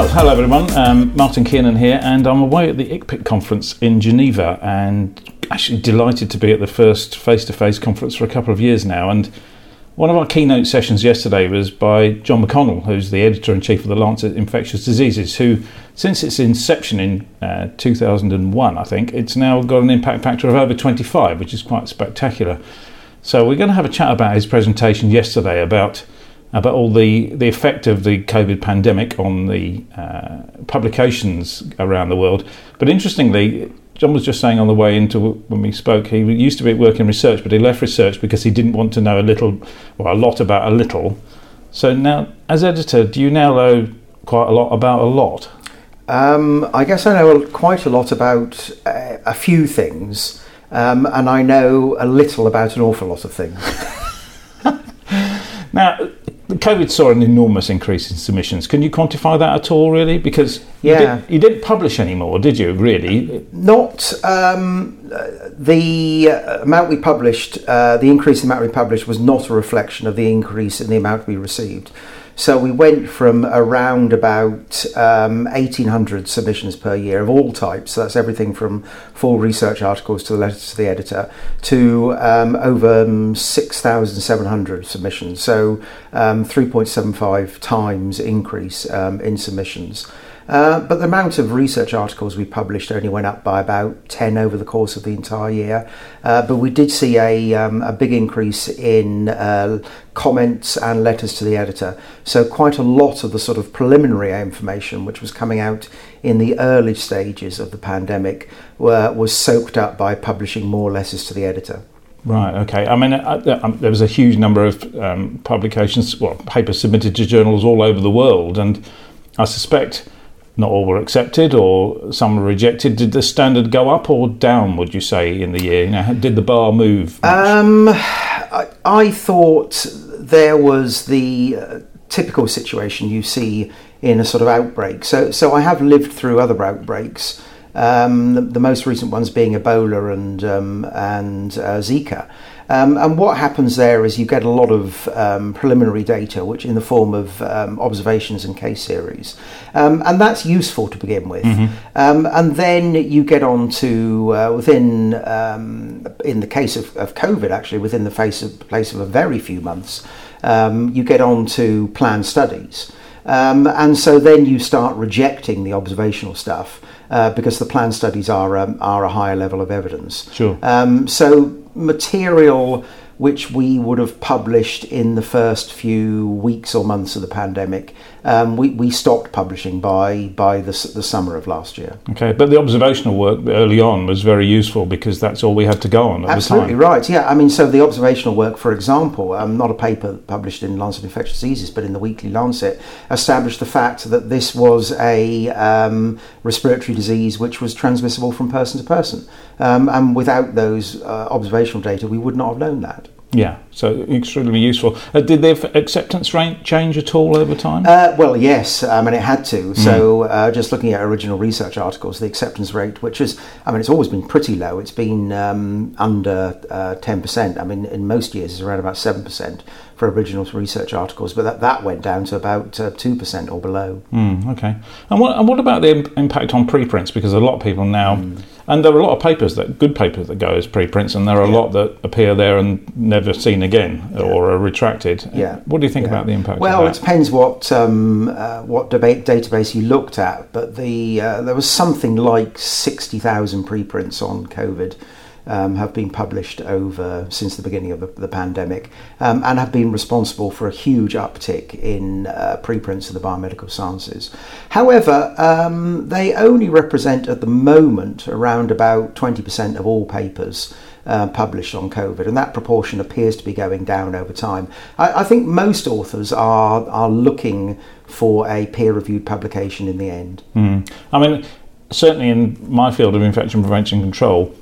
Well, hello everyone. Um, Martin Kiernan here, and I'm away at the ICPIC conference in Geneva, and actually delighted to be at the first face-to-face conference for a couple of years now. And one of our keynote sessions yesterday was by John McConnell, who's the editor in chief of the Lancet Infectious Diseases, who, since its inception in uh, 2001, I think, it's now got an impact factor of over 25, which is quite spectacular. So we're going to have a chat about his presentation yesterday about about all the, the effect of the COVID pandemic on the uh, publications around the world. But interestingly, John was just saying on the way into when we spoke, he used to be working research, but he left research because he didn't want to know a little, well, a lot about a little. So now, as editor, do you now know quite a lot about a lot? Um, I guess I know quite a lot about uh, a few things, um, and I know a little about an awful lot of things. now, COVID saw an enormous increase in submissions. Can you quantify that at all, really? Because yeah. you, did, didn't publish anymore, did you? Really? Not um, the amount we published. Uh, the increase in the amount we published was not a reflection of the increase in the amount we received. So we went from around about um, 1,800 submissions per year of all types. So that's everything from full research articles to the letters to the editor to um, over um, 6,700 submissions. So um, 3.75 times increase um, in submissions. Uh, but the amount of research articles we published only went up by about 10 over the course of the entire year. Uh, but we did see a, um, a big increase in uh, comments and letters to the editor. So, quite a lot of the sort of preliminary information which was coming out in the early stages of the pandemic were, was soaked up by publishing more letters to the editor. Right. Okay. I mean, uh, um, there was a huge number of um, publications, well, papers submitted to journals all over the world, and I suspect not all were accepted or some were rejected. Did the standard go up or down, would you say, in the year? You know, did the bar move? Um, I, I, thought there was the uh, typical situation you see in a sort of outbreak. So, so I have lived through other outbreaks. Um, the, the, most recent ones being Ebola and um, and uh, Zika. Um, and what happens there is you get a lot of um, preliminary data, which in the form of um, observations and case series, um, and that's useful to begin with. Mm-hmm. Um, and then you get on to uh, within, um, in the case of, of, COVID, actually within the face of, place of a very few months, you get on to planned studies. and so then you start rejecting the observational stuff uh, because the planned studies are are a higher level of evidence. Sure. Um, so material which we would have published in the first few weeks or months of the pandemic. Um, we, we stopped publishing by by the, the summer of last year. Okay, but the observational work early on was very useful because that's all we had to go on at the time. Absolutely right. Yeah, I mean, so the observational work, for example, um, not a paper published in Lancet Infectious Diseases, but in the Weekly Lancet, established the fact that this was a um, respiratory disease which was transmissible from person to person, um, and without those uh, observational data, we would not have known that. Yeah, so extremely useful. Uh, did their acceptance rate change at all over time? Uh, well, yes. I mean, it had to. Mm. So, uh, just looking at original research articles, the acceptance rate, which is, I mean, it's always been pretty low. It's been um, under uh, ten percent. I mean, in most years, it's around about seven percent for original research articles, but that, that went down to about uh, two percent or below. Mm, okay. And what and what about the impact on preprints? Because a lot of people now. Mm and there are a lot of papers that good papers that go as preprints, and there are a yeah. lot that appear there and never seen again yeah. or are retracted. Yeah. What do you think yeah. about the impact? Well, it depends what um, uh, what debate database you looked at, but the uh, there was something like sixty thousand preprints on COVID um, have been published over since the beginning of the, the pandemic um, and have been responsible for a huge uptick in uh, preprints of the biomedical sciences. However, um, they only represent at the moment around about 20% of all papers. Uh, published on COVID, and that proportion appears to be going down over time. I, I think most authors are are looking for a peer-reviewed publication in the end. Mm. I mean, certainly in my field of infection prevention control,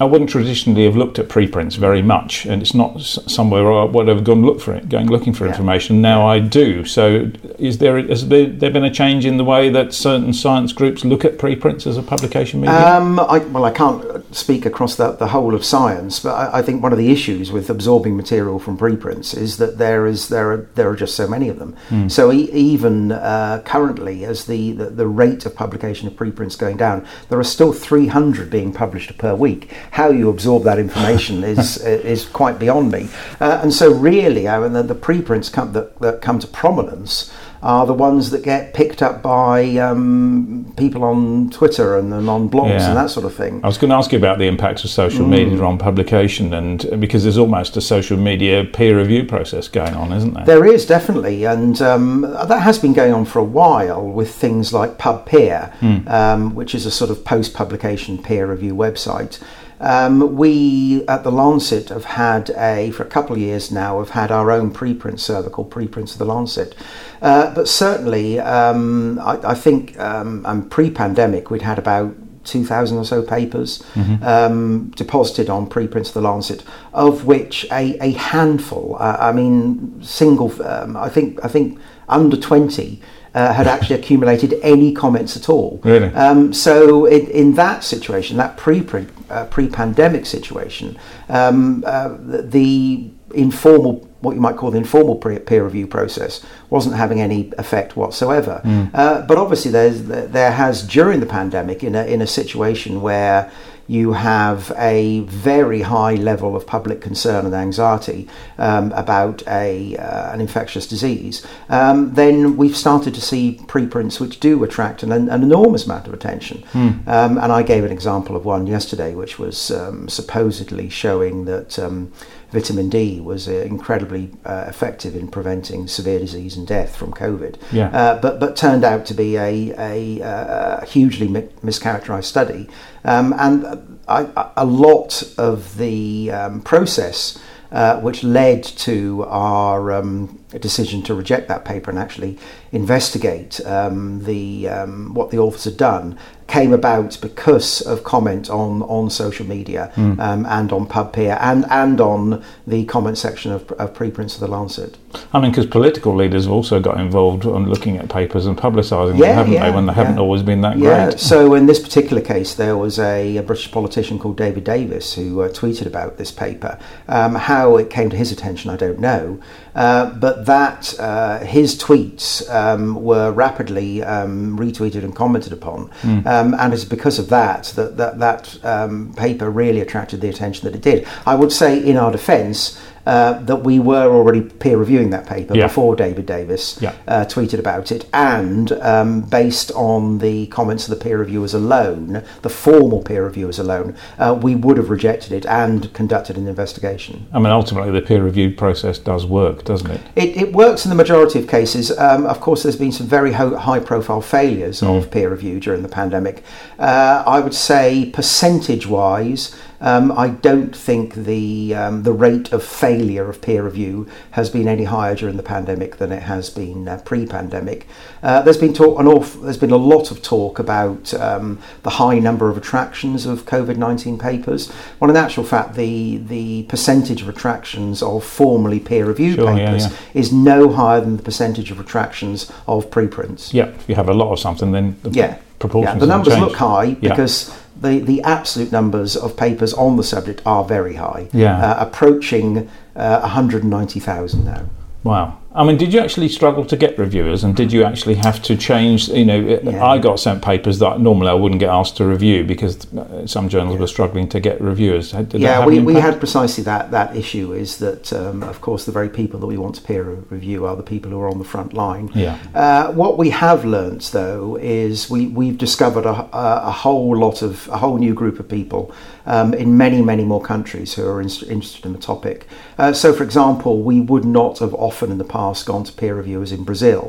I wouldn't traditionally have looked at preprints very much, and it's not somewhere I would have gone look for it, going looking for yeah. information. Now I do. So, is there has there, there, been a change in the way that certain science groups look at preprints as a publication medium? Um, I, well, I can't speak across the, the whole of science, but I, I, think one of the issues with absorbing material from preprints is that there is there are there are just so many of them. Mm. So e- even uh, currently, as the, the the rate of publication of preprints going down, there are still 300 being published per week how you absorb that information is is quite beyond me. Uh, and so, really, I mean, the, the preprints come, that, that come to prominence are the ones that get picked up by um, people on Twitter and, and on blogs yeah. and that sort of thing. I was going to ask you about the impact of social mm. media on publication, and because there's almost a social media peer review process going on, isn't there? There is definitely, and um, that has been going on for a while with things like PubPeer, mm. um, which is a sort of post-publication peer review website. Um, we at the Lancet have had a, for a couple of years now, have had our own preprint server called Preprints of the Lancet. Uh, but certainly, um, I, I, think um, um pre pandemic, we'd had about 2,000 or so papers mm-hmm. um, deposited on preprints of the Lancet, of which a, a handful, uh, I mean, single, um, I think, I think under 20 uh, had actually accumulated any comments at all. Really? Um, so in, in, that situation, that pre uh, pre-pandemic situation, um, uh, the, the, informal, what you might call the informal peer review process, wasn't having any effect whatsoever. Mm. but obviously, there's there has during the pandemic, in a in a situation where you have a very high level of public concern and anxiety um, about a, uh, an infectious disease, um, then we've started to see preprints which do attract an, an enormous amount of attention. Mm. Um, and I gave an example of one yesterday, which was um, supposedly showing that um, vitamin D was uh, incredibly uh, effective in preventing severe disease and death from COVID. Yeah. Uh, but but turned out to be a, a, uh, a hugely mi- mischaracterized study, um, and I, a lot of the um, process. Uh, which led to our um, decision to reject that paper and actually investigate um, the um, what the authors had done came about because of comment on, on social media mm. um, and on PubPeer and, and on the comment section of, of preprints of the Lancet. I mean, because political leaders have also got involved on looking at papers and publicising yeah, them, haven't yeah, they, when they haven't always been that yeah. great? So, in this particular case, there was a, a British politician called David Davis who uh, tweeted about this paper. Um, how it came to his attention, I don't know. Uh, but that uh, his tweets um, were rapidly um, retweeted and commented upon, mm. um, and it's because of that that that, that um, paper really attracted the attention that it did. I would say, in our defence, uh, that we were already peer reviewing that paper yeah. before David Davis yeah. uh, tweeted about it, and um, based on the comments of the peer reviewers alone, the formal peer reviewers alone, uh, we would have rejected it and conducted an investigation. I mean, ultimately, the peer review process does work, doesn't it? It, it works in the majority of cases. Um, of course, there's been some very ho- high profile failures mm. of peer review during the pandemic. Uh, I would say, percentage wise, um, I don't think the um, the rate of failure of peer review has been any higher during the pandemic than it has been uh, pre-pandemic. Uh, there's been talk, an awful, there's been a lot of talk about um, the high number of retractions of COVID-19 papers. Well, in actual fact, the the percentage of retractions of formally peer-reviewed sure, papers yeah, yeah. is no higher than the percentage of retractions of preprints. Yeah, if you have a lot of something, then the yeah. proportions. Yeah, the numbers look high because the, the absolute numbers of papers on the subject are very high, yeah. uh, approaching uh, 190,000 now. Wow. I mean, did you actually struggle to get reviewers, and did you actually have to change? You know, yeah. I got sent papers that normally I wouldn't get asked to review because uh, some journals yeah. were struggling to get reviewers. Did yeah, we, we had precisely that that issue. Is that um, of course the very people that we want to peer review are the people who are on the front line. Yeah. Uh, what we have learnt though is we we've discovered a, a, whole lot of a whole new group of people um, in many many more countries who are in, interested in the topic. Uh, so, for example, we would not have often in the past past gone to peer reviewers in Brazil.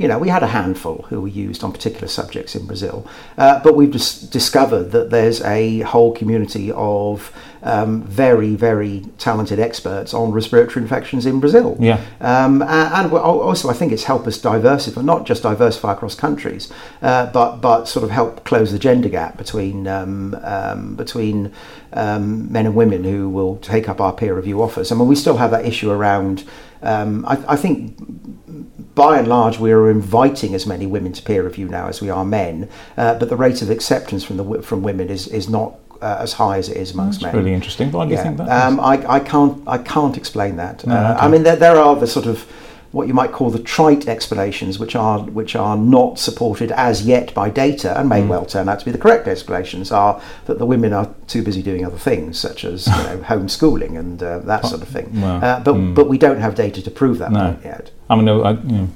You know, we had a handful who were used on particular subjects in Brazil, uh, but we've just discovered that there's a whole community of um, very, very talented experts on respiratory infections in Brazil. Yeah. Um, and also, I think it's helped us diversify, not just diversify across countries, uh, but but sort of help close the gender gap between um, um, between um, men and women who will take up our peer review offers. I mean, we still have that issue around. Um, I, I think by and large, we are inviting as many women to peer review now as we are men, uh, but the rate of acceptance from the from women is is not uh, as high as it is amongst That's men. really interesting. Why do you think that? um, I, I can't I can't explain that. No, uh, okay. I mean, there, there are the sort of what you might call the trite explanations, which are which are not supported as yet by data, and may well turn out to be the correct explanations. Are that the women are too busy doing other things, such as you know, homeschooling and uh, that sort of thing. Well, uh, but mm. but we don't have data to prove that No. yet. I mean, I, yeah.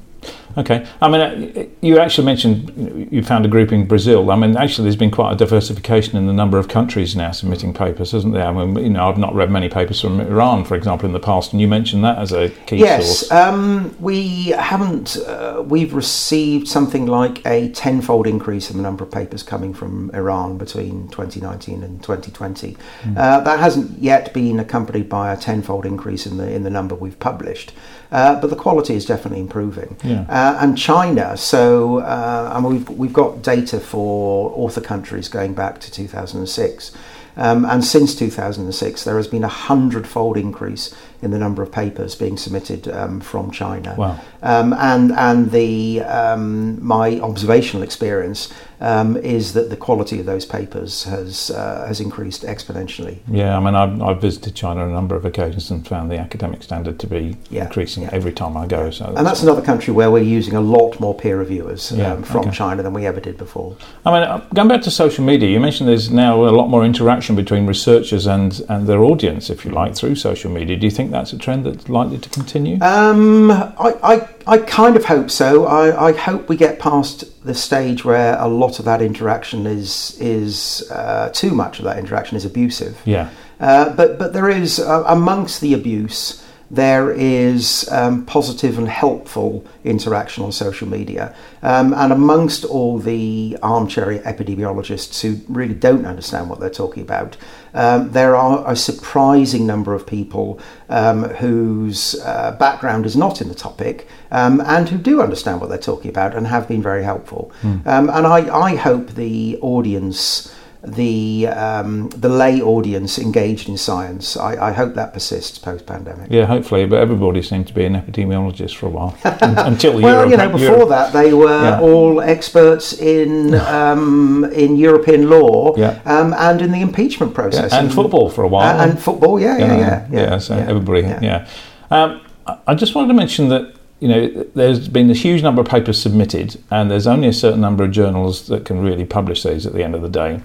Okay. I mean, uh, you actually mentioned you found a group in Brazil. I mean, actually, there's been quite a diversification in the number of countries now submitting papers, hasn't there? I mean, you know, I've not read many papers from Iran, for example, in the past, and you mentioned that as a key Yes, source. um, we haven't. Uh, we've received something like a tenfold increase in the number of papers coming from Iran between 2019 and 2020. Uh, that hasn't yet been accompanied by a tenfold increase in the in the number we've published, uh, but the quality is definitely improving. Yeah. Uh, and China, so uh, I mean, we've we've got data for author countries going back to 2006. Um, and since 2006, there has been a hundredfold increase in the number of papers being submitted um, from China. Wow. Um, and and the um, my observational experience um, is that the quality of those papers has uh, has increased exponentially. Yeah, I mean, I've, I've visited China on a number of occasions and found the academic standard to be Yeah, increasing yeah. every time I go. So And that's another country where we're using a lot more peer reviewers um, Yeah, from okay. China than we ever did before. I mean, uh, going back to social media, you mentioned there's now a lot more interaction between researchers and, and their audience, if you like, through social media. Do you think that's a trend that's likely to continue? Um, I, I, I kind of hope so. I, I hope we get past the stage where a lot of that interaction is is uh, too much of that interaction is abusive. yeah. Uh, but but there is uh, amongst the abuse there is um, positive and helpful interaction on social media, um, and amongst all the armchair epidemiologists who really don't understand what they're talking about, um, there are a surprising number of people um, whose uh, background is not in the topic um, and who do understand what they're talking about and have been very helpful. Um, and I, I hope the audience the um, the lay audience engaged in science. I, I hope that persists post pandemic. Yeah, hopefully, but everybody seemed to be an epidemiologist for a while Un- until Well, Europe. you know, before Europe- that they were Yeah. all experts in um, in European law Yeah. um, and in the impeachment yeah, process and football for a while, and, and football. Yeah, yeah, yeah, yeah. so everybody, yeah. Um, I- I just wanted to mention that you know there's been a huge number of papers submitted, and there's only a certain number of journals that can really publish these at the end of the day.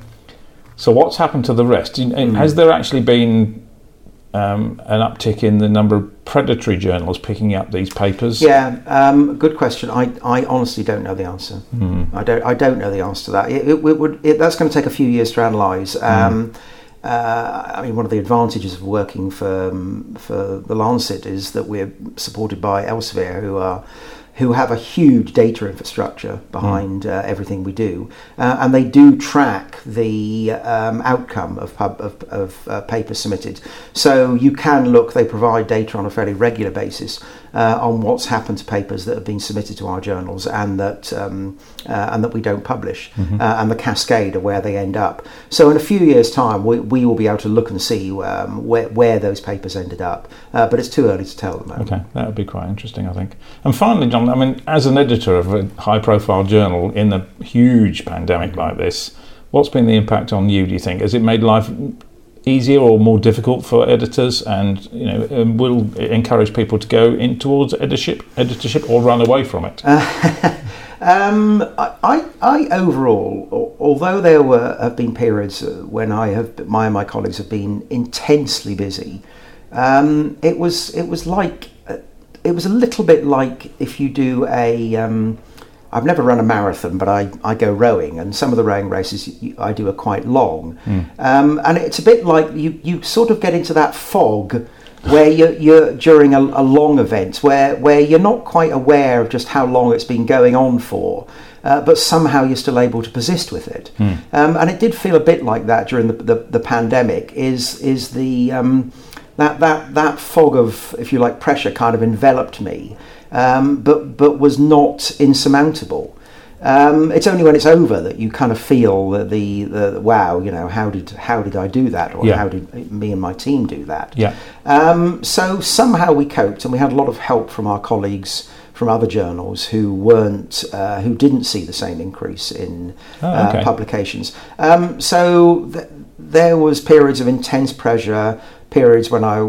So what's happened to the rest? You know, Hmm. Has there actually been um, an uptick in the number of predatory journals picking up these papers? Yeah, um, good question. I, I honestly don't know the answer. Hmm. I don't I don't know the answer to that. It, it, would it, that's going to take a few years to analyse. Um, uh, I mean, one of the advantages of working for um, for the Lancet is that we're supported by Elsevier, who are who have a huge data infrastructure behind uh, everything we do, uh, and they do track the um, outcome of, pub, of, of uh, papers submitted. So you can look; they provide data on a fairly regular basis uh, on what's happened to papers that have been submitted to our journals and that um, uh, and that we don't publish, uh, and the cascade of where they end up. So in a few years' time, we, we will be able to look and see um, where, where those papers ended up, uh, but it's too early to tell at the moment. Okay, that would be quite interesting, I think. And finally, John, I mean, as an editor of a high-profile journal in a huge pandemic like this, what's been the impact on you? Do you think has it made life easier or more difficult for editors? And you know, um, will it encourage people to go in towards editorship, editorship, or run away from it? Um, I, I, overall, although there were have been periods uh, when I have my and my colleagues have been intensely busy, um, it was it was like it was a little bit like if you do a. Um, I've never run a marathon, but I, I go rowing, and some of the rowing races I do are quite long, um, and it's a bit like you you sort of get into that fog where you're, you're during a, a, long event where, where you're not quite aware of just how long it's been going on for. Uh, but somehow you're still able to persist with it, mm. um, and it did feel a bit like that during the, the, the pandemic. Is is the um, that that that fog of, if you like, pressure kind of enveloped me, um, but but was not insurmountable. Um, it's only when it's over that you kind of feel that the, the wow, you know, how did how did I do that, or yeah. how did me and my team do that? Yeah. Um, so somehow we coped, and we had a lot of help from our colleagues from other journals who weren't uh, who didn't see the same increase in oh, okay. uh, publications. Um, so th- there was periods of intense pressure periods when I,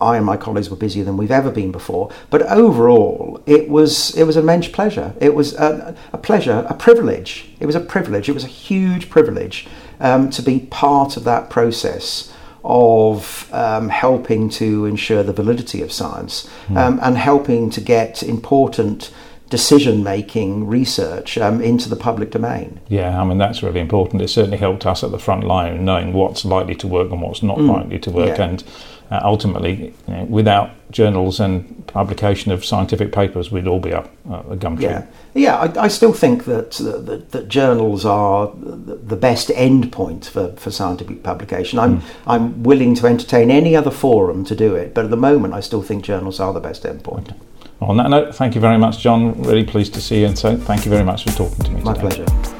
I and my colleagues were busier than we've ever been before. But overall, it was it was an immense pleasure. It was a, a pleasure, a privilege. It was a privilege. It was a huge privilege um, to be part of that process of um, helping to ensure the validity of science mm. um, and helping to get important decision making research um, into the public domain. Yeah, I mean, that's really important. It certainly helped us at the front line knowing what's likely to work and what's not mm. likely to work. Yeah. And uh, ultimately, you know, without journals and publication of scientific papers, we'd all be up uh, a gum tree. Yeah, yeah I, I still think that, that, that journals are the best endpoint for, for scientific publication. I'm, mm. I'm willing to entertain any other forum to do it, but at the moment, I still think journals are the best endpoint. On that note, thank you very much, John. Really pleased to see you, and so thank you very much for talking to me. My today. pleasure.